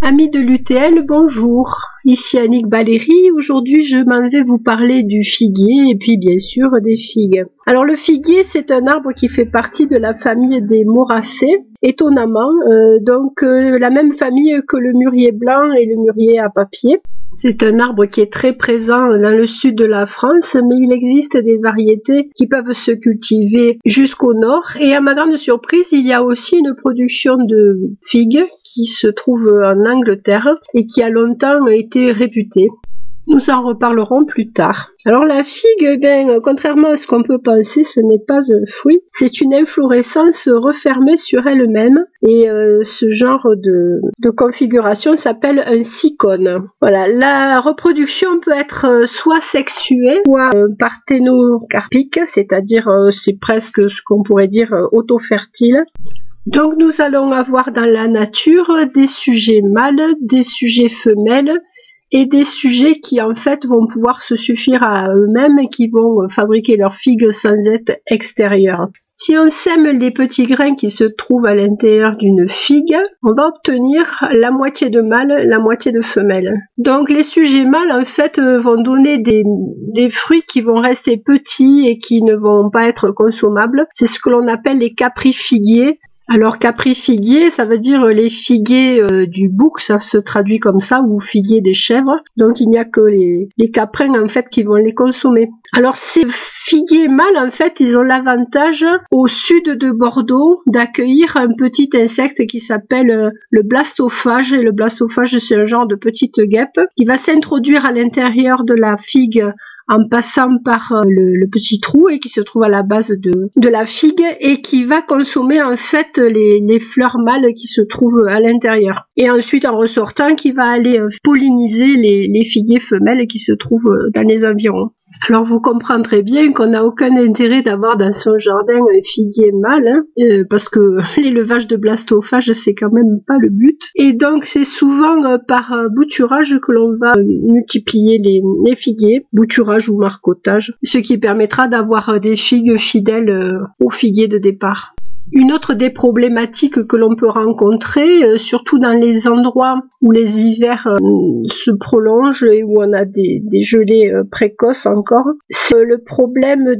Amis de l'UTL, bonjour. Ici Annick Baléry. Aujourd'hui, je m'en vais vous parler du figuier et puis bien sûr des figues. Alors le figuier, c'est un arbre qui fait partie de la famille des moracées, étonnamment, euh, donc euh, la même famille que le mûrier blanc et le mûrier à papier. C'est un arbre qui est très présent dans le sud de la France, mais il existe des variétés qui peuvent se cultiver jusqu'au nord. Et à ma grande surprise, il y a aussi une production de figues qui se trouve en Angleterre et qui a longtemps été réputée. Nous en reparlerons plus tard. Alors la figue, eh contrairement à ce qu'on peut penser, ce n'est pas un fruit, c'est une inflorescence refermée sur elle-même et euh, ce genre de, configuration s'appelle un cycone. Voilà, la reproduction peut être euh, soit sexuée, soit euh, parthénocarpique, c'est-à-dire c'est presque ce qu'on pourrait dire auto-fertile. Donc nous allons avoir dans la nature des sujets mâles, des sujets femelles et des sujets qui en fait vont pouvoir se suffire à eux-mêmes et qui vont fabriquer leurs figues sans être extérieures. Si on sème les petits grains qui se trouvent à l'intérieur d'une figue, on va obtenir la moitié de mâle, la moitié de femelle. Donc les sujets mâles en fait vont donner des, des fruits qui vont rester petits et qui ne vont pas être consommables. C'est ce que l'on appelle les caprifiguiers alors capri figuier, ça veut dire les figuiers euh, du bouc, ça se traduit comme ça, ou figuiers des chèvres. Donc il n'y a que les, les caprins en fait qui vont les consommer. Alors ces figuiers mâles en fait, ils ont l'avantage au sud de Bordeaux d'accueillir un petit insecte qui s'appelle euh, le blastophage. Et le blastophage c'est un genre de petite guêpe qui va s'introduire à l'intérieur de la figue en passant par euh, le, petit trou et qui se trouve à la base de, la figue et qui va consommer en fait les, fleurs mâles qui se trouvent à l'intérieur. Et ensuite en ressortant qui va aller euh, polliniser les, les figuiers femelles qui se trouvent euh, dans les environs. Alors vous comprendrez bien qu'on n'a aucun intérêt d'avoir dans son jardin un figuier mâle, hein, euh, parce que l'élevage de blastophage c'est quand même pas le but. Et donc c'est souvent euh, par euh, bouturage que l'on va multiplier les, les, figuiers, bouturage ou marcotage, ce qui permettra d'avoir des figues fidèles aux figuiers de départ. Une autre des problématiques que l'on peut rencontrer, euh, surtout dans les endroits où les hivers euh, se prolongent et où on a des, gelées euh, précoces encore, c'est le problème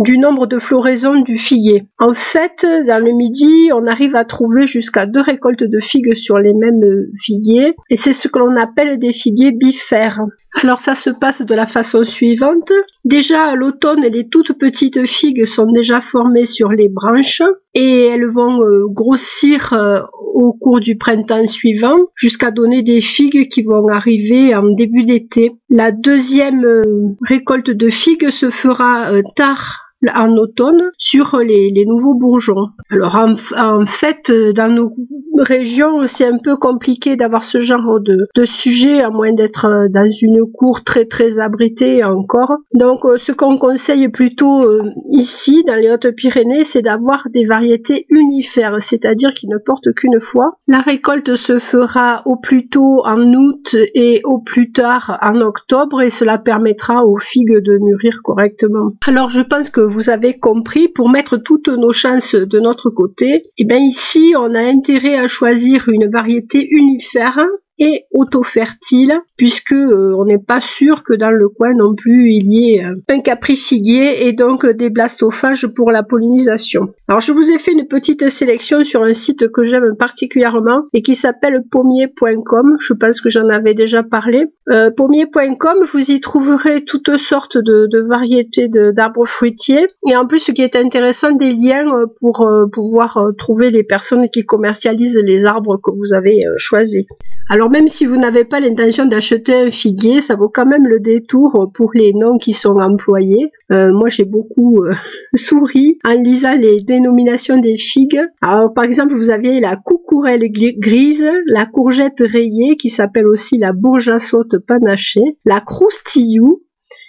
du nombre de floraisons du figuier. En fait, dans le midi, on arrive à trouver jusqu'à deux récoltes de figues sur les mêmes figuiers et c'est ce que l'on appelle des figuiers bifères. Alors ça se passe de la façon suivante. Déjà à l'automne, les toutes petites figues sont déjà formées sur les branches et elles vont euh, grossir euh, au cours du printemps suivant jusqu'à donner des figues qui vont arriver en début d'été. La deuxième euh, récolte de figues se fera tard en automne sur les, nouveaux bourgeons. Alors en, fait, dans nos régions, c'est un peu compliqué d'avoir ce genre de, sujet, à moins d'être euh, dans une cour très très abritée encore. Donc euh, ce qu'on conseille plutôt euh, ici, dans les Hautes-Pyrénées, c'est d'avoir des variétés unifères, c'est-à-dire qui ne portent qu'une fois. La récolte se fera au plus tôt en août et au plus tard en octobre et cela permettra aux figues de mûrir correctement. Alors je pense que vous avez compris, pour mettre toutes nos chances de notre côté, et eh bien ici on a intérêt à choisir une variété unifère et auto-fertile puisque euh, on n'est pas sûr que dans le coin non plus il y ait euh, un caprifiguier et donc des blastophages pour la pollinisation. Alors je vous ai fait une petite sélection sur un site que j'aime particulièrement et qui s'appelle pommier.com. Je pense que j'en avais déjà parlé. Euh, pommier.com, vous y trouverez toutes sortes de, de variétés d'arbres fruitiers et en plus ce qui est intéressant des liens pour pouvoir trouver les personnes qui commercialisent les arbres que vous avez choisis. Alors même si vous n'avez pas l'intention d'acheter un figuier, ça vaut quand même le détour pour les noms qui sont employés. Euh, moi j'ai beaucoup euh, souri en lisant les dénominations des figues. Alors par exemple vous aviez la coucourelle grise, la courgette rayée qui s'appelle aussi la bourge à saute panachée, la croustillou,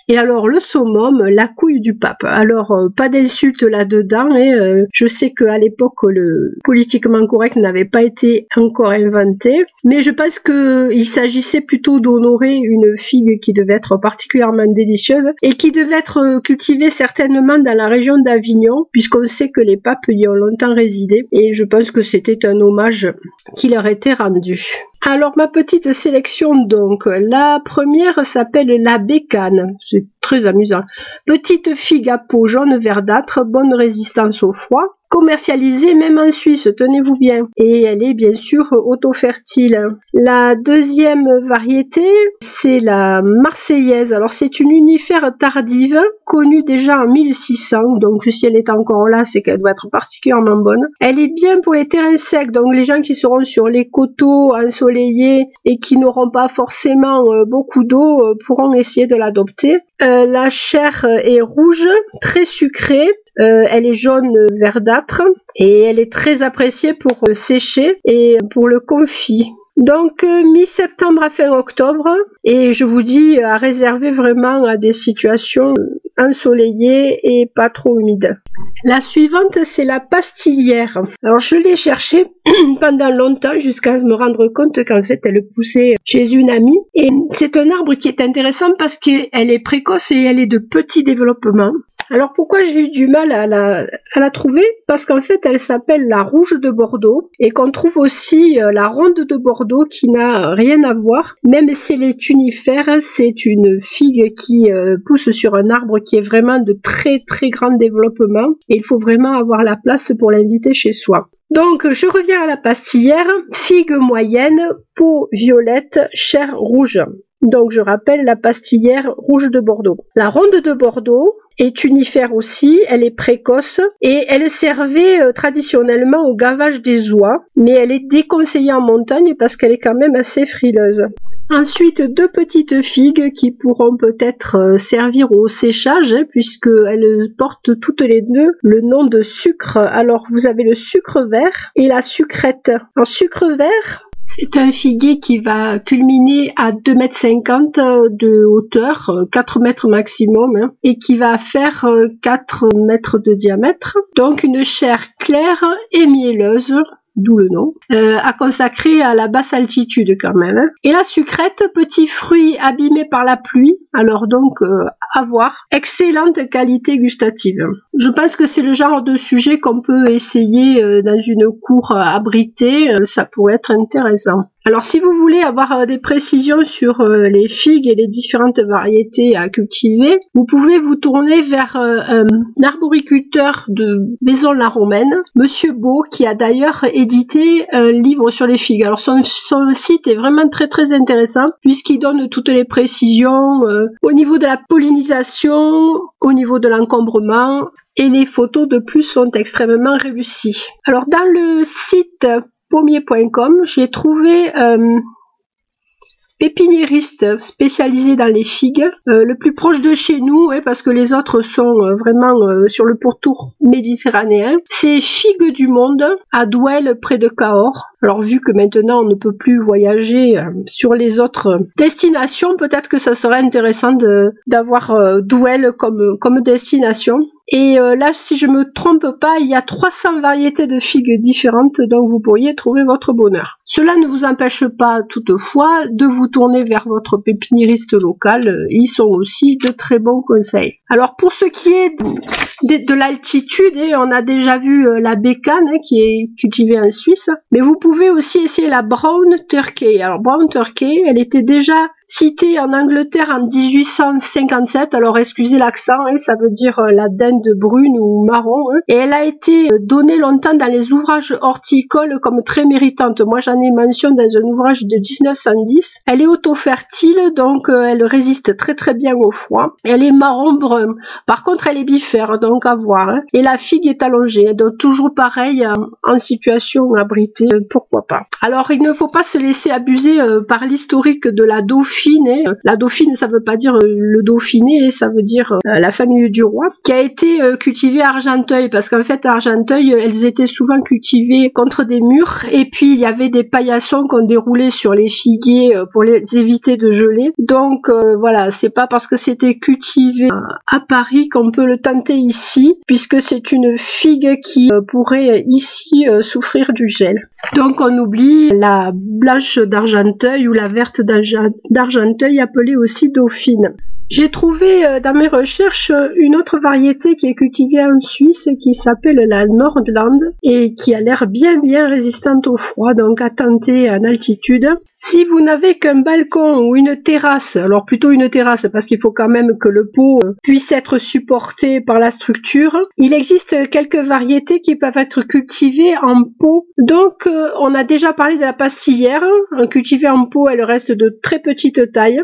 et alors le summum, la couille du pape. Alors euh, pas d'insulte là-dedans. Hein, je sais qu'à l'époque le politiquement correct n'avait pas été encore inventé, mais je pense qu'il s'agissait plutôt d'honorer une figue qui devait être particulièrement délicieuse et qui devait être euh, cultivée certainement dans la région d'Avignon, puisqu'on sait que les papes y ont longtemps résidé. Et je pense que c'était un hommage qui leur était rendu. Alors ma petite sélection donc, la première s'appelle la bécane, c'est très amusant. Petite figue à peau jaune verdâtre, bonne résistance au froid commercialisée même en Suisse, tenez-vous bien. Et elle est bien sûr auto-fertile. La deuxième variété, c'est la marseillaise. Alors c'est une unifère tardive, connue déjà en 1600, donc si elle est encore là, c'est qu'elle doit être particulièrement bonne. Elle est bien pour les terrains secs, donc les gens qui seront sur les coteaux ensoleillés et qui n'auront pas forcément euh, beaucoup d'eau euh, pourront essayer de l'adopter. Euh, la chair est rouge, très sucrée, euh, elle est jaune verdâtre et elle est très appréciée pour sécher et pour le confit. Donc euh, mi-septembre à fin octobre et je vous dis à réserver vraiment à des situations ensoleillées et pas trop humides. La suivante c'est la pastillière. Alors je l'ai cherchée pendant longtemps jusqu'à me rendre compte qu'en fait elle poussait chez une amie et c'est un arbre qui est intéressant parce qu'elle est précoce et elle est de petit développement. Alors pourquoi j'ai eu du mal à la, trouver? Parce qu'en fait elle s'appelle la rouge de Bordeaux et qu'on trouve aussi euh, la ronde de Bordeaux qui n'a rien à voir. Même si elle est unifère, c'est une figue qui euh, pousse sur un arbre qui est vraiment de très très grand développement et il faut vraiment avoir la place pour l'inviter chez soi. Donc je reviens à la pastillière, figue moyenne, peau violette, chair rouge. Donc je rappelle la pastillière rouge de Bordeaux. La ronde de Bordeaux, est unifère aussi, elle est précoce et elle servait euh, traditionnellement au gavage des oies, mais elle est déconseillée en montagne parce qu'elle est quand même assez frileuse. Ensuite, deux petites figues qui pourront peut-être euh, servir au séchage, hein, puisqu'elles portent toutes les deux le nom de sucre. Alors, vous avez le sucre vert et la sucrète. En sucre vert, c'est un figuier qui va culminer à 2,50 m de hauteur, 4 mètres maximum, hein, et qui va faire 4 mètres de diamètre. Donc une chair claire et mielleuse, d'où le nom, euh, à consacrer à la basse altitude quand même. Et la sucrète, petit fruit abîmé par la pluie, alors donc euh, à voir. Excellente qualité gustative. Je pense que c'est le genre de sujet qu'on peut essayer euh, dans une cour abritée, ça pourrait être intéressant. Alors si vous voulez avoir euh, des précisions sur euh, les figues et les différentes variétés à cultiver, vous pouvez vous tourner vers euh, un arboriculteur de Maison-la-Romaine, Monsieur Beau, qui a d'ailleurs édité un livre sur les figues. Alors son, site est vraiment très très intéressant puisqu'il donne toutes les précisions au niveau de la pollinisation, au niveau de l'encombrement, et les photos de plus sont extrêmement réussies. Alors dans le site pommier.com, j'ai trouvé euh, pépiniériste spécialisé dans les figues, euh, le plus proche de chez nous, parce que les autres sont euh, vraiment sur le pourtour méditerranéen. C'est Figues du Monde à Douel près de Cahors. Alors vu que maintenant on ne peut plus voyager sur les autres destinations, peut-être que ça serait intéressant d'avoir Douel comme, comme destination. Et euh, là, si je me trompe pas, il y a 300 variétés de figues différentes, donc vous pourriez trouver votre bonheur. Cela ne vous empêche pas toutefois de vous tourner vers votre pépiniériste local. Ils sont aussi de très bons conseils. Alors pour ce qui est de, l'altitude, et on a déjà vu euh, la bécane qui est cultivée en Suisse, mais vous pouvez aussi essayer la brown turkey. Alors brown turkey, elle était déjà citée en Angleterre en 1857. Alors excusez l'accent, hein, ça veut dire euh, la dinde brune ou marron. Hein. et elle a été euh, donnée longtemps dans les ouvrages horticoles comme très méritante. Moi j'en ai mention dans un ouvrage de 1910. Elle est auto-fertile, donc elle résiste très très bien au froid. Elle est marron brun par contre, elle est bifère, donc à voir. Hein. Et la figue est allongée, donc toujours pareil, en, situation abritée, pourquoi pas. Alors, il ne faut pas se laisser abuser euh, par l'historique de la dauphine. Hein. La dauphine, ça veut pas dire euh, le dauphiné, ça veut dire euh, la famille du roi, qui a été cultivée à Argenteuil, parce qu'en fait, à Argenteuil, elles étaient souvent cultivées contre des murs, et puis il y avait des paillassons qu'on déroulait sur les figuiers pour les éviter de geler. Donc voilà, c'est pas parce que c'était cultivé à Paris qu'on peut le tenter ici, puisque c'est une figue qui euh, pourrait ici euh, souffrir du gel. Donc on oublie la blanche d'Argenteuil ou la verte d'Argenteuil appelée aussi dauphine. J'ai trouvé euh, dans mes recherches une autre variété qui est cultivée en Suisse qui s'appelle la Nordland et qui a l'air bien bien résistante au froid, donc à tenter en altitude. Si vous n'avez qu'un balcon ou une terrasse, alors plutôt une terrasse parce qu'il faut quand même que le pot euh, puisse être supporté par la structure, il existe quelques variétés qui peuvent être cultivées en pot. Donc euh, on a déjà parlé de la pastillière, cultivée en pot elle reste de très petite taille.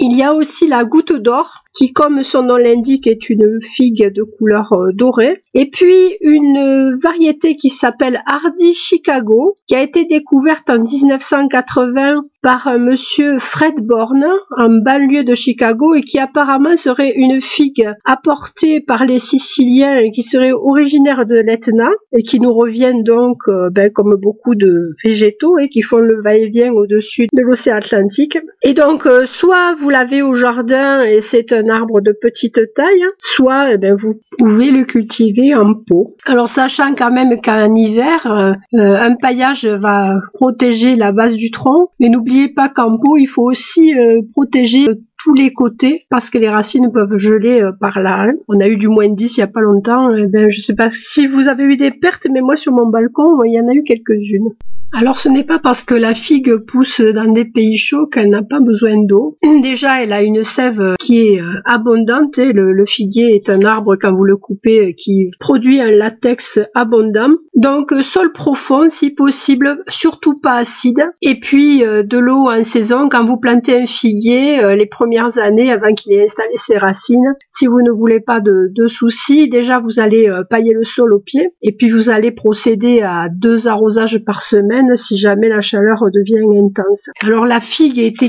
Il y a aussi la goutte d'or, qui comme son nom l'indique est une figue de couleur euh, dorée. Et puis une variété qui s'appelle Hardy Chicago, qui a été découverte en 1980 par un monsieur Fred Bourne en banlieue de Chicago et qui apparemment serait une figue apportée par les Siciliens et qui serait originaire de l'Etna et qui nous reviennent donc euh, ben, comme beaucoup de végétaux et qui font le va-et-vient au-dessus de l'océan Atlantique. Et donc euh, soit vous l'avez au jardin et c'est un arbre de petite taille, soit eh ben, vous pouvez le cultiver en pot. Alors sachant quand même qu'en hiver, euh, un paillage va protéger la base du tronc, mais n'oubliez pas qu'en pot, il faut aussi euh, protéger euh, tous les côtés parce que les racines peuvent geler par là. On a eu du moins 10 il y a pas longtemps. Eh ben, je sais pas si vous avez eu des pertes, mais moi sur mon balcon, il y en a eu quelques-unes. Alors ce n'est pas parce que la figue pousse dans des pays chauds qu'elle n'a pas besoin d'eau. Déjà, elle a une sève qui est euh, abondante. Le, figuier est un arbre quand vous le coupez qui produit un latex abondant. Donc euh, sol profond si possible, surtout pas acide. Et puis euh, de l'eau en saison quand vous plantez un figuier les premières années avant qu'il ait installé ses racines. Si vous ne voulez pas de soucis, déjà vous allez pailler le sol au pied et puis vous allez procéder à deux arrosages par semaine si jamais la chaleur devient intense. Alors la figue est,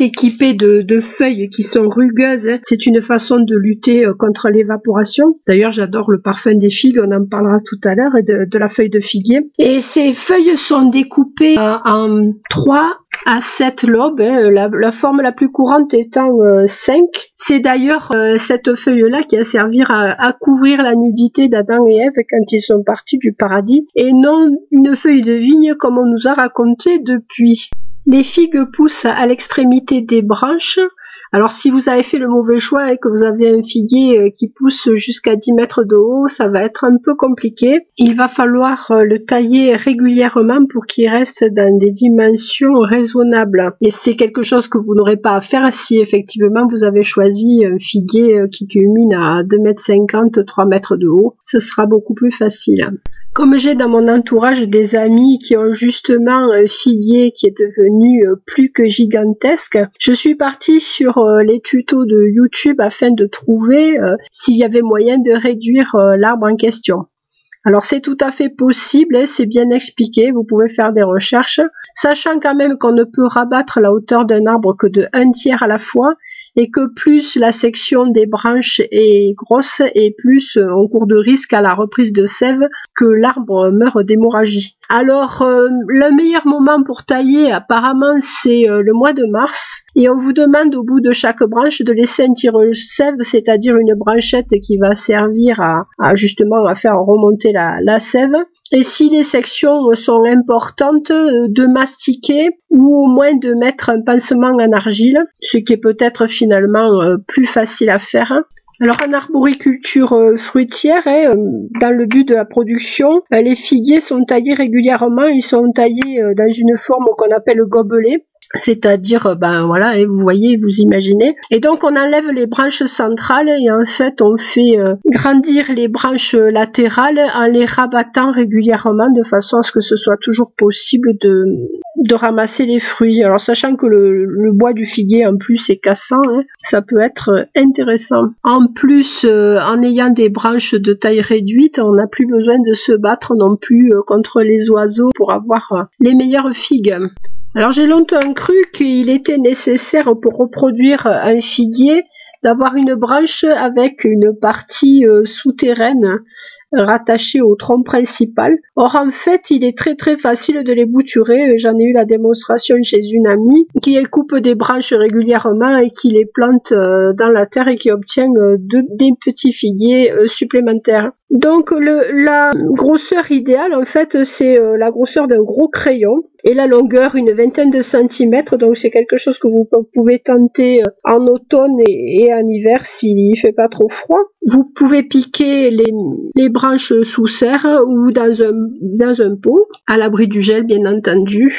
équipée de, feuilles qui sont rugueuses. C'est une façon de lutter euh, contre l'évaporation. D'ailleurs, j'adore le parfum des figues, on en parlera tout à l'heure, et de, la feuille de figuier. Et ces feuilles sont découpées en trois à 7 lobes, hein. la, forme la plus courante étant 5. Euh, C'est d'ailleurs cette feuille-là qui a servi à, à, couvrir la nudité d'Adam et Ève quand ils sont partis du paradis, et non une feuille de vigne comme on nous a raconté depuis. Les figues poussent à l'extrémité des branches. Alors si vous avez fait le mauvais choix et que vous avez un figuier euh, qui pousse jusqu'à 10 mètres de haut, ça va être un peu compliqué. Il va falloir euh, le tailler régulièrement pour qu'il reste dans des dimensions raisonnables. Et c'est quelque chose que vous n'aurez pas à faire si effectivement vous avez choisi un figuier euh, qui culmine à 2 mètres 50, 3 mètres de haut. Ce sera beaucoup plus facile. Comme j'ai dans mon entourage des amis qui ont justement un figuier qui est devenu euh, plus que gigantesque, je suis partie sur euh, les tutos de YouTube afin de trouver euh, s'il y avait moyen de réduire l'arbre en question. Alors c'est tout à fait possible, hein, c'est bien expliqué, vous pouvez faire des recherches, sachant quand même qu'on ne peut rabattre la hauteur d'un arbre que de un tiers à la fois et que plus la section des branches est grosse et plus euh, on court de risque à la reprise de sève que l'arbre meurt d'hémorragie. Alors euh, le meilleur moment pour tailler apparemment c'est euh, le mois de mars et on vous demande au bout de chaque branche de laisser un tireuse sève, c'est-à-dire une branchette qui va servir à, justement à faire remonter la sève et si les sections sont importantes, euh, de mastiquer ou au moins de mettre un pansement en argile, ce qui est peut-être finalement euh, plus facile à faire. Alors en arboriculture euh, fruitière, hein, dans le but de la production, les figuiers sont taillés régulièrement, ils sont taillés dans une forme qu'on appelle gobelet c'est-à-dire euh, ben voilà et vous voyez vous imaginez. Et donc on enlève les branches centrales et en fait on fait euh, grandir les branches latérales en les rabattant régulièrement de façon à ce que ce soit toujours possible de ramasser les fruits. Alors sachant que le, bois du figuier en plus est cassant hein, ça peut être intéressant. En plus euh, en ayant des branches de taille réduite on n'a plus besoin de se battre non plus contre les oiseaux pour avoir les meilleures figues alors j'ai longtemps cru qu'il était nécessaire pour reproduire un figuier d'avoir une branche avec une partie euh, souterraine rattachée au tronc principal. Or en fait, il est très très facile de les bouturer. J'en ai eu la démonstration chez une amie qui coupe des branches régulièrement et qui les plante euh, dans la terre et qui obtient euh, des petits figuiers supplémentaires. Donc le, la grosseur idéale, en fait, c'est euh, la grosseur d'un gros crayon et la longueur une vingtaine de centimètres. Donc c'est quelque chose que vous pouvez tenter euh, en automne et, en hiver s'il fait pas trop froid. Vous pouvez piquer les, les branches sous serre ou dans un, dans un pot, à l'abri du gel bien entendu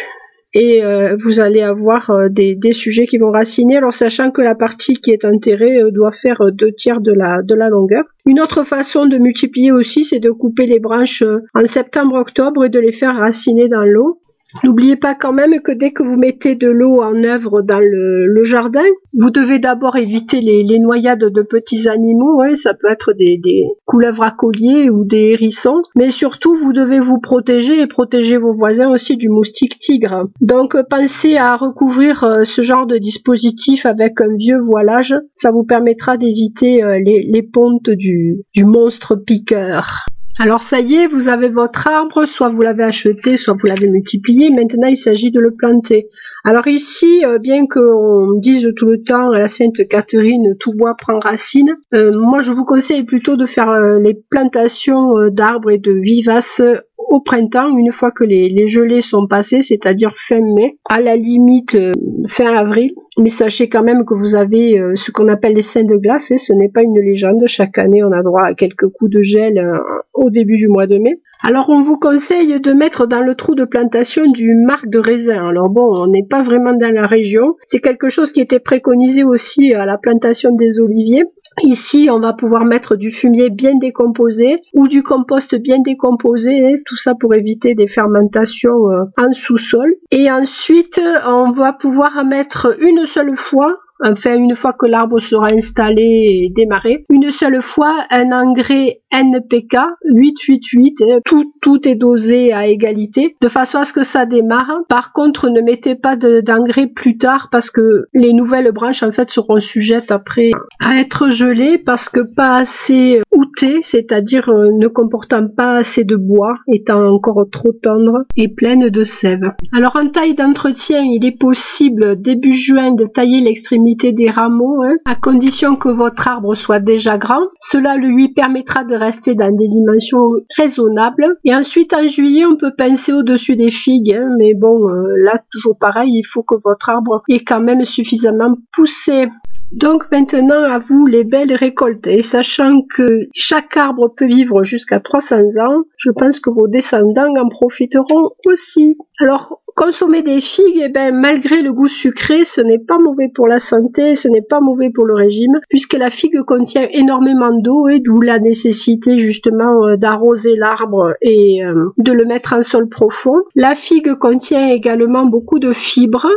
et euh, vous allez avoir euh, des, sujets qui vont raciner, alors sachant que la partie qui est enterrée euh, doit faire deux tiers de la, de la longueur. Une autre façon de multiplier aussi, c'est de couper les branches en septembre-octobre et de les faire raciner dans l'eau. N'oubliez pas quand même que dès que vous mettez de l'eau en œuvre dans le, jardin, vous devez d'abord éviter les, noyades de petits animaux. Hein. ça peut être des, couleuvres à collier ou des hérissons. Mais surtout, vous devez vous protéger et protéger vos voisins aussi du moustique tigre. Donc, pensez à recouvrir euh, ce genre de dispositif avec un vieux voilage. Ça vous permettra d'éviter euh, les, pontes du monstre piqueur. Alors ça y est, vous avez votre arbre, soit vous l'avez acheté, soit vous l'avez multiplié. Maintenant, il s'agit de le planter. Alors ici, euh, bien qu'on dise tout le temps à la Sainte Catherine, tout bois prend racine, euh, moi je vous conseille plutôt de faire euh, les plantations d'arbres et de vivaces au printemps, une fois que les, gelées sont passées, c'est-à-dire fin mai, à la limite fin avril. Mais sachez quand même que vous avez euh, ce qu'on appelle les seins de glace, et ce n'est pas une légende. Chaque année, on a droit à quelques coups de gel euh, au début du mois de mai. Alors on vous conseille de mettre dans le trou de plantation du marc de raisin. Alors bon, on n'est pas vraiment dans la région. C'est quelque chose qui était préconisé aussi à la plantation des oliviers. Ici, on va pouvoir mettre du fumier bien décomposé ou du compost bien décomposé, tout ça pour éviter des fermentations euh, en sous-sol. Et ensuite, on va pouvoir mettre une seule fois enfin une fois que l'arbre sera installé et démarré, une seule fois un engrais NPK 888, hein, tout, tout est dosé à égalité, de façon à ce que ça démarre. Par contre, ne mettez pas d'engrais plus tard parce que les nouvelles branches en fait seront sujettes après à être gelées parce que pas assez outé, c'est-à-dire euh, ne comportant pas assez de bois, étant encore trop tendre et pleine de sève. Alors en taille d'entretien, il est possible début juin de tailler l'extrémité des rameaux, hein, à condition que votre arbre soit déjà grand. Cela lui permettra de rester dans des dimensions raisonnables. Et ensuite en juillet, on peut pincer au-dessus des figues, hein, mais bon, euh, là toujours pareil, il faut que votre arbre ait quand même suffisamment poussé. Donc maintenant à vous les belles récoltes et sachant que chaque arbre peut vivre jusqu'à 300 ans, je pense que vos descendants en profiteront aussi. Alors consommer des figues, eh ben, malgré le goût sucré, ce n'est pas mauvais pour la santé, ce n'est pas mauvais pour le régime, puisque la figue contient énormément d'eau et d'où la nécessité justement euh, d'arroser l'arbre et euh, de le mettre en sol profond. La figue contient également beaucoup de fibres,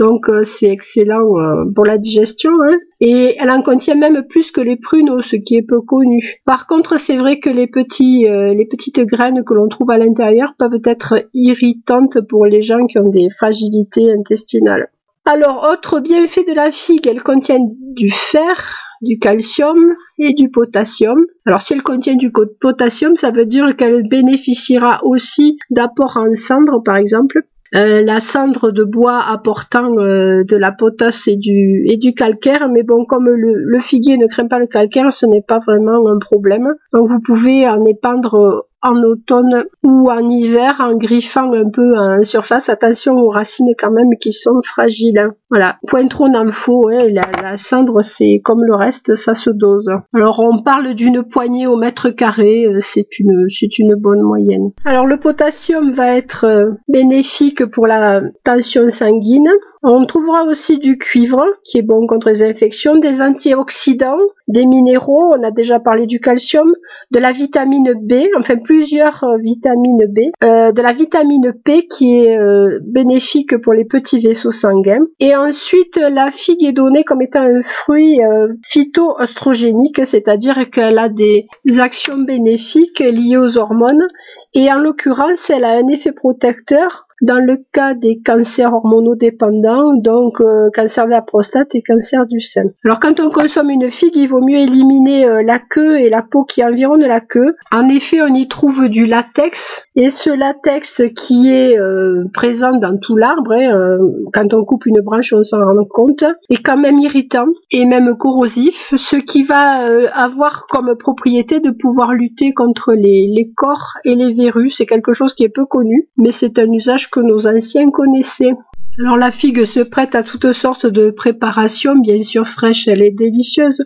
donc euh, c'est excellent euh, pour la digestion. Hein. Et elle en contient même plus que les pruneaux, ce qui est peu connu. Par contre, c'est vrai que euh, les petites graines que l'on trouve à l'intérieur peuvent être irritantes pour les gens qui ont des fragilités intestinales. Alors, autre bienfait de la figue, elle contient du fer, du calcium et du potassium. Alors si elle contient du potassium, ça veut dire qu'elle bénéficiera aussi d'apports en cendres par exemple. Euh, la cendre de bois apportant euh, de la potasse et du, calcaire, mais bon, comme le, le figuier ne craint pas le calcaire, ce n'est pas vraiment un problème. Donc vous pouvez en épandre en automne ou en hiver en griffant un peu en surface. Attention aux racines quand même qui sont fragiles. Voilà, point trop n'en faut. Hein. La, la, cendre, c'est comme le reste, ça se dose. Alors on parle d'une poignée au mètre carré, euh, c'est une, c'est une bonne moyenne. Alors le potassium va être euh, bénéfique pour la tension sanguine. On trouvera aussi du cuivre qui est bon contre les infections, des antioxydants, des minéraux, on a déjà parlé du calcium, de la vitamine B, enfin plusieurs euh, vitamines B, euh, de la vitamine P qui est euh, bénéfique pour les petits vaisseaux sanguins. Et ensuite, la figue est donnée comme étant un fruit phytoestrogénique, c'est-à-dire qu'elle a des actions bénéfiques liées aux hormones. Et en l'occurrence, elle a un effet protecteur dans le cas des cancers hormonodépendants, donc euh, cancer de la prostate et cancer du sein. Alors quand on consomme une figue, il vaut mieux éliminer euh, la queue et la peau qui environne la queue. En effet, on y trouve du latex et ce latex qui est euh, présent dans tout l'arbre, hein, quand on coupe une branche, on s'en rend compte, est quand même irritant et même corrosif, ce qui va avoir comme propriété de pouvoir lutter contre les, les corps et les verrues. C'est quelque chose qui est peu connu, mais c'est un usage que nos anciens connaissaient. Alors la figue se prête à toutes sortes de préparations, bien sûr fraîche, elle est délicieuse.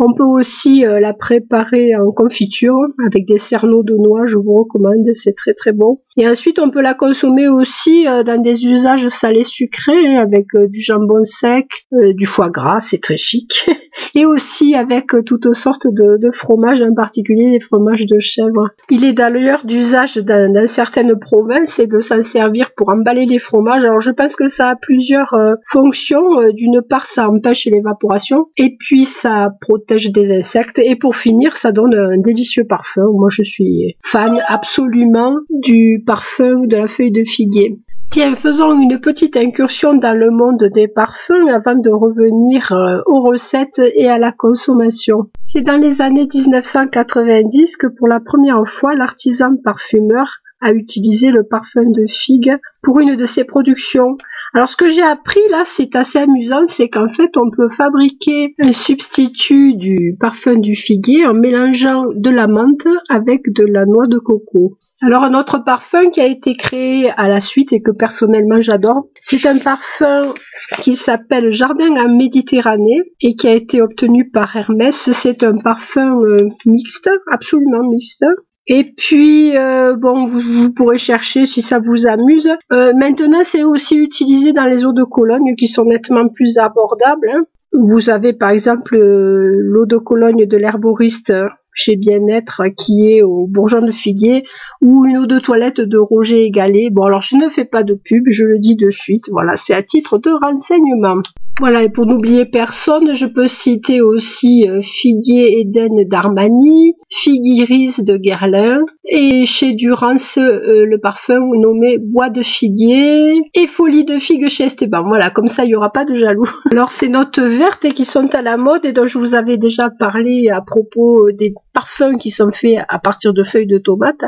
On peut aussi euh, la préparer en confiture avec des cerneaux de noix, je vous recommande, c'est très très bon. Et ensuite, on peut la consommer aussi euh, dans des usages salés sucrés hein, avec euh, du jambon sec, du foie gras, c'est très chic. Et aussi avec toutes sortes de, de, fromages, en particulier les fromages de chèvre. Il est d'ailleurs d'usage dans, certaines provinces et de s'en servir pour emballer les fromages. Alors je pense que ça a plusieurs fonctions. D'une part, ça empêche l'évaporation et puis ça protège des insectes. Et pour finir, ça donne un délicieux parfum. Moi, je suis fan absolument du parfum de la feuille de figuier. Tiens, faisons une petite incursion dans le monde des parfums avant de revenir euh, aux recettes et à la consommation. C'est dans les années 1990 que pour la première fois l'artisan parfumeur a utilisé le parfum de figue pour une de ses productions. Alors ce que j'ai appris là, c'est assez amusant, c'est qu'en fait on peut fabriquer un substitut du parfum du figuier en mélangeant de la menthe avec de la noix de coco. Alors un autre parfum qui a été créé à la suite et que personnellement j'adore, c'est un parfum qui s'appelle Jardin en Méditerranée et qui a été obtenu par Hermès. C'est un parfum euh, mixte, absolument mixte, et puis, euh, bon, vous, pourrez chercher si ça vous amuse. Euh, maintenant, c'est aussi utilisé dans les eaux de Cologne qui sont nettement plus abordables. Hein. Vous avez par exemple l'eau de Cologne de l'herboriste chez Bien-être qui est au Bourgeon de Figuier ou une eau de toilette de Roger Égalé. Bon, alors je ne fais pas de pub, je le dis de suite. Voilà, c'est à titre de renseignement. Voilà, et pour n'oublier personne, je peux citer aussi euh, Figuier Eden d'Armani, Figuiris de Guerlain, et chez Durance, euh, le parfum nommé Bois de Figuier, et Folie de Figue chez Esteban. Voilà, comme ça, il n'y aura pas de jaloux. Alors, ces notes vertes qui sont à la mode et dont je vous avais déjà parlé à propos euh, des parfums qui sont faits à partir de feuilles de tomates,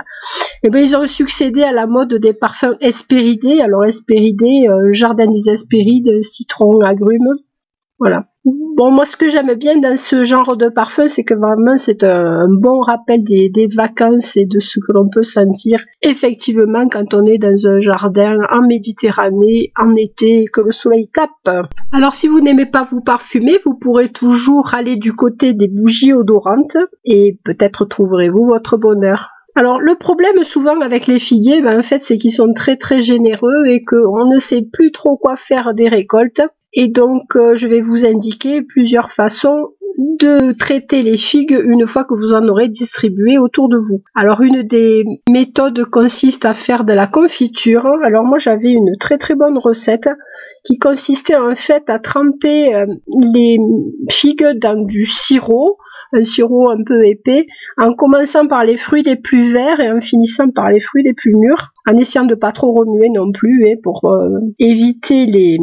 eh bien, ils ont succédé à la mode des parfums espéridés. Alors, espéridés, jardin des espérides, citron, agrumes, voilà. Bon, moi, ce que j'aime bien dans ce genre de parfum, c'est que vraiment, c'est un, bon rappel des, vacances et de ce que l'on peut sentir effectivement quand on est dans un jardin en Méditerranée, en été, que le soleil tape. Alors, si vous n'aimez pas vous parfumer, vous pourrez toujours aller du côté des bougies odorantes et peut-être trouverez-vous votre bonheur. Alors le problème souvent avec les figuiers, ben, en fait, c'est qu'ils sont très très généreux et qu'on ne sait plus trop quoi faire des récoltes. Et donc, euh, je vais vous indiquer plusieurs façons de traiter les figues une fois que vous en aurez distribué autour de vous. Alors une des méthodes consiste à faire de la confiture. Alors moi j'avais une très très bonne recette qui consistait en fait à tremper euh, les figues dans du sirop un sirop un peu épais, en commençant par les fruits les plus verts et en finissant par les fruits les plus mûrs, en essayant de pas trop remuer non plus hein, pour euh, éviter les,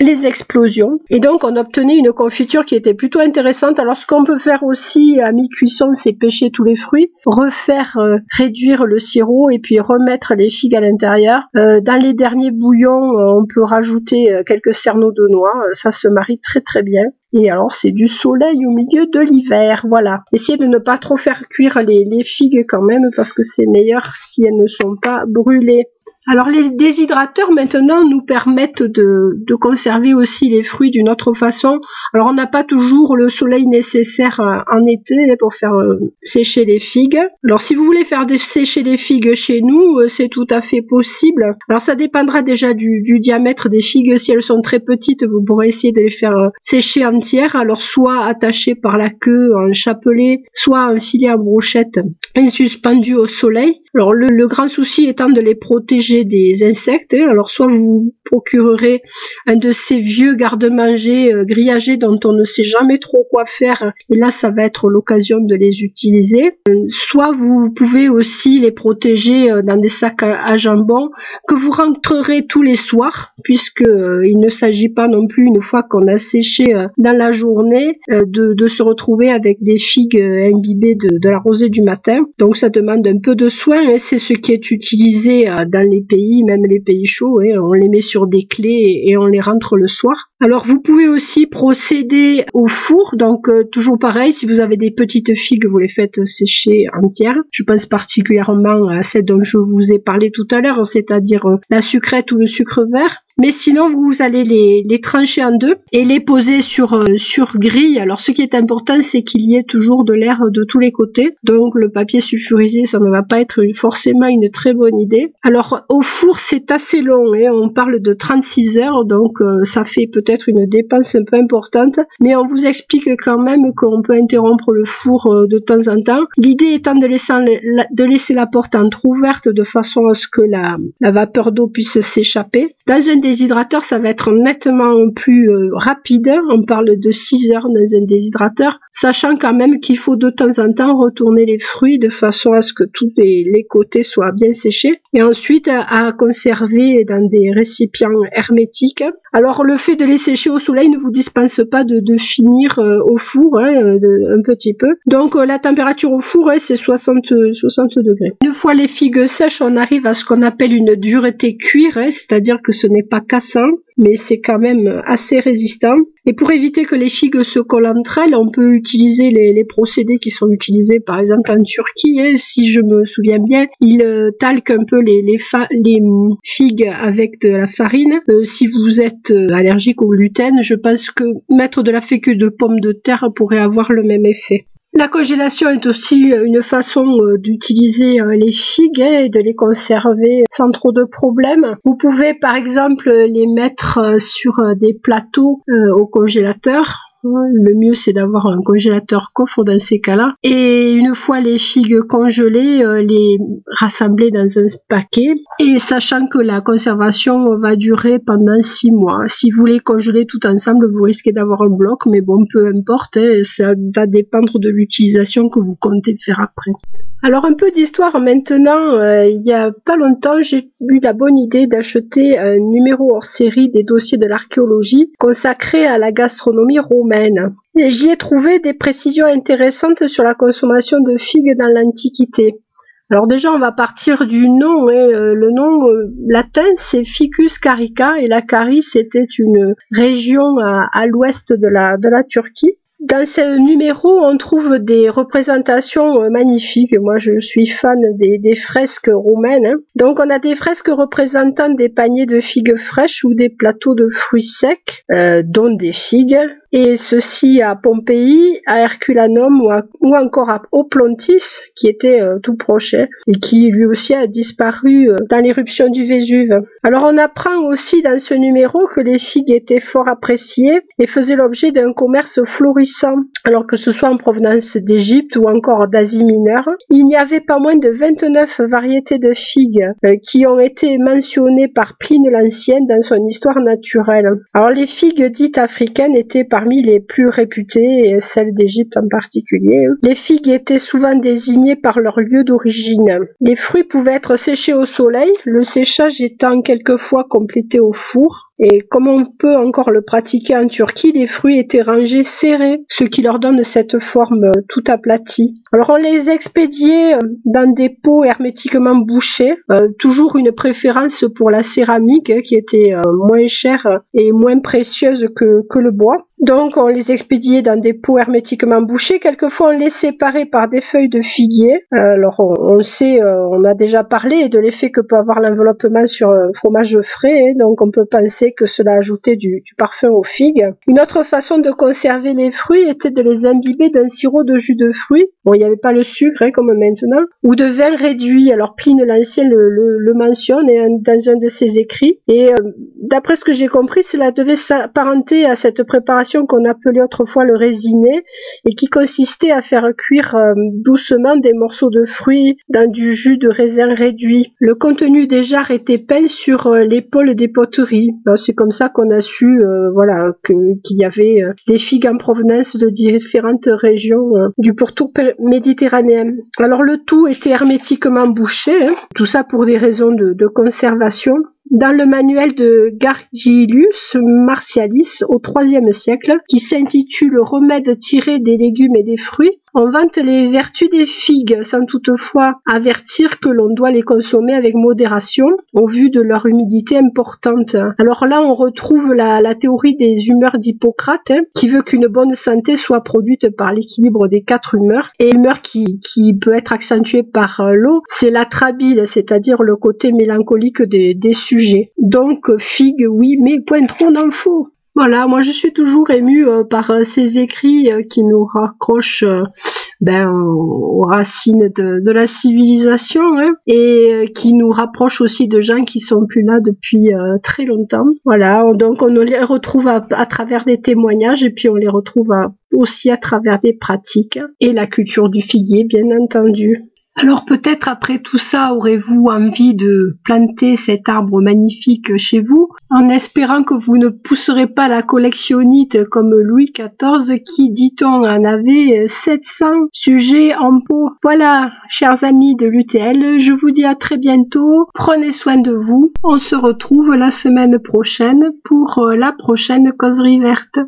les explosions. Et donc on obtenait une confiture qui était plutôt intéressante. Alors ce qu'on peut faire aussi à mi-cuisson, c'est pêcher tous les fruits, refaire euh, réduire le sirop et puis remettre les figues à l'intérieur. Euh, dans les derniers bouillons, on peut rajouter quelques cerneaux de noix, ça se marie très très bien. Et alors c'est du soleil au milieu de l'hiver, voilà. Essayez de ne pas trop faire cuire les, figues quand même parce que c'est meilleur si elles ne sont pas brûlées. Alors les déshydrateurs maintenant nous permettent de, conserver aussi les fruits d'une autre façon. Alors on n'a pas toujours le soleil nécessaire euh, en été pour faire euh, sécher les figues. Alors si vous voulez faire sécher les figues chez nous, euh, c'est tout à fait possible. Alors ça dépendra déjà du, diamètre des figues. Si elles sont très petites, vous pourrez essayer de les faire sécher entières. Alors soit attachées par la queue en chapelet, soit un filet en brochette et suspendues au soleil. Alors le grand souci étant de les protéger des insectes. Hein. Alors soit vous procurerez un de ces vieux garde-manger euh, grillagés dont on ne sait jamais trop quoi faire, et là ça va être l'occasion de les utiliser. Soit vous pouvez aussi les protéger dans des sacs à, jambon que vous rentrerez tous les soirs, puisque il ne s'agit pas non plus une fois qu'on a séché dans la journée de, se retrouver avec des figues imbibées de, de la rosée du matin. Donc ça demande un peu de soin, et c'est ce qui est utilisé euh, dans les pays, même les pays chauds, hein. on les met sur des clés et on les rentre le soir. Alors vous pouvez aussi procéder au four, donc euh, toujours pareil, si vous avez des petites figues, vous les faites sécher entières. Je pense particulièrement à celle dont je vous ai parlé tout à l'heure, c'est-à-dire euh, la sucrète ou le sucre vert. Mais sinon, vous allez les, trancher en deux et les poser sur, euh, grille. Alors, ce qui est important, c'est qu'il y ait toujours de l'air de tous les côtés. Donc, le papier sulfurisé, ça ne va pas être forcément une très bonne idée. Alors, au four, c'est assez long. Hein. On parle de 36 heures, donc euh, ça fait peut-être une dépense un peu importante. Mais on vous explique quand même qu'on peut interrompre le four euh, de temps en temps. L'idée étant de laisser, la, porte entrouverte de façon à ce que la vapeur d'eau puisse s'échapper. Dans un déshydrateur, ça va être nettement plus euh, rapide. On parle de 6 heures dans un déshydrateur, sachant quand même qu'il faut de temps en temps retourner les fruits de façon à ce que tous les, côtés soient bien séchés. Et ensuite, à conserver dans des récipients hermétiques. Alors, le fait de les sécher au soleil ne vous dispense pas de, finir euh, au four hein, un petit peu. Donc, euh, la température au four, hein, c'est 60, 60 degrés. Une fois les figues sèches, on arrive à ce qu'on appelle une dureté cuir, hein, c'est-à-dire que ce n'est pas cassant, mais c'est quand même assez résistant. Et pour éviter que les figues se collent entre elles, on peut utiliser les, procédés qui sont utilisés par exemple en Turquie. Hein. Si je me souviens bien, ils euh, talquent un peu les, les, figues avec de la farine. Euh, si vous êtes euh, allergique au gluten, je pense que mettre de la fécule de pomme de terre pourrait avoir le même effet. La congélation est aussi euh, une façon euh, d'utiliser euh, les figues et de les conserver sans trop de problèmes. Vous pouvez par exemple les mettre sur des plateaux au congélateur le mieux, c'est d'avoir un congélateur coffre dans ces cas-là. Et une fois les figues congelées, euh, les rassembler dans un paquet. Et sachant que la conservation va durer pendant six mois. Si vous les congelez tout ensemble, vous risquez d'avoir un bloc, mais bon, peu importe. Hein, ça va dépendre de l'utilisation que vous comptez faire après. Alors un peu d'histoire maintenant. Euh, il y a pas longtemps, j'ai eu la bonne idée d'acheter un numéro hors série des dossiers de l'archéologie consacré à la gastronomie romaine. J'y ai trouvé des précisions intéressantes sur la consommation de figues dans l'Antiquité. Alors déjà, on va partir du nom. Hein. Euh, le nom euh, latin, c'est Ficus carica, et la Carie, c'était une région à, l'ouest de la, Turquie. Dans ce numéro, on trouve des représentations euh, magnifiques. Moi, je suis fan des, fresques roumaines. Hein. Donc, on a des fresques représentant des paniers de figues fraîches ou des plateaux de fruits secs, dont des figues, et ceci à Pompéi, à Herculanum ou, encore à Oplontis, qui était euh, tout proche hein, et qui lui aussi a disparu euh, dans l'éruption du Vésuve. Alors on apprend aussi dans ce numéro que les figues étaient fort appréciées et faisaient l'objet d'un commerce florissant, alors que ce soit en provenance d'Égypte ou encore d'Asie mineure. Il n'y avait pas moins de 29 variétés de figues euh, qui ont été mentionnées par Pline l'Ancien dans son histoire naturelle. Alors les figues dites africaines étaient par parmi les plus réputées, et celles d'Égypte en particulier. Les figues étaient souvent désignées par leur lieu d'origine. Les fruits pouvaient être séchés au soleil, le séchage étant quelquefois complété au four. Et comme on peut encore le pratiquer en Turquie, les fruits étaient rangés serrés, ce qui leur donne cette forme euh, tout aplatie. Alors on les expédiait euh, dans des pots hermétiquement bouchés, euh, toujours une préférence pour la céramique qui était moins chère et moins précieuse que le bois. Donc on les expédiait dans des pots hermétiquement bouchés. Quelquefois on les séparait par des feuilles de figuier. alors on, sait, on a déjà parlé de l'effet que peut avoir l'enveloppement sur un fromage frais. Hein. donc on peut penser que cela ajoutait du, parfum aux figues. Une autre façon de conserver les fruits était de les imbiber d'un sirop de jus de fruits. Bon, il n'y avait pas le sucre hein, comme maintenant, ou de vin réduit. Alors Pline l'Ancien le, mentionne dans un de ses écrits. Et euh, d'après ce que j'ai compris, cela devait s'apparenter à cette préparation qu'on appelait autrefois le résiné et qui consistait à faire cuire euh, doucement des morceaux de fruits dans du jus de raisin réduit. Le contenu des jarres était peint sur euh, l'épaule des poteries. C'est comme ça qu'on a su, voilà, qu'il y avait des figues en provenance de différentes régions du pourtour méditerranéen. Alors le tout était hermétiquement bouché, hein. tout ça pour des raisons de conservation. Dans le manuel de Gargilius Martialis au IIIe siècle, qui s'intitule Remède tiré des légumes et des fruits, on vante les vertus des figues sans toutefois avertir que l'on doit les consommer avec modération au vu de leur humidité importante. Alors là, on retrouve la, théorie des humeurs d'Hippocrate hein, qui veut qu'une bonne santé soit produite par l'équilibre des quatre humeurs et l'humeur qui, peut être accentuée par l'eau, c'est la trabile, c'est-à-dire le côté mélancolique des, sujets. Donc figue, oui, mais point trop faux. Voilà, moi je suis toujours émue euh, par euh, ces écrits euh, qui nous raccrochent ben, aux racines de, la civilisation hein, et qui nous rapprochent aussi de gens qui sont plus là depuis très longtemps. Voilà, donc on les retrouve à, travers des témoignages et puis on les retrouve aussi à travers des pratiques et la culture du figuier, bien entendu. Alors peut-être après tout ça, aurez-vous envie de planter cet arbre magnifique chez vous, en espérant que vous ne pousserez pas la collectionnite comme Louis XIV qui, dit-on, en avait 700 sujets en pot. Voilà, chers amis de l'UTL, je vous dis à très bientôt, prenez soin de vous, on se retrouve la semaine prochaine pour la prochaine causerie verte.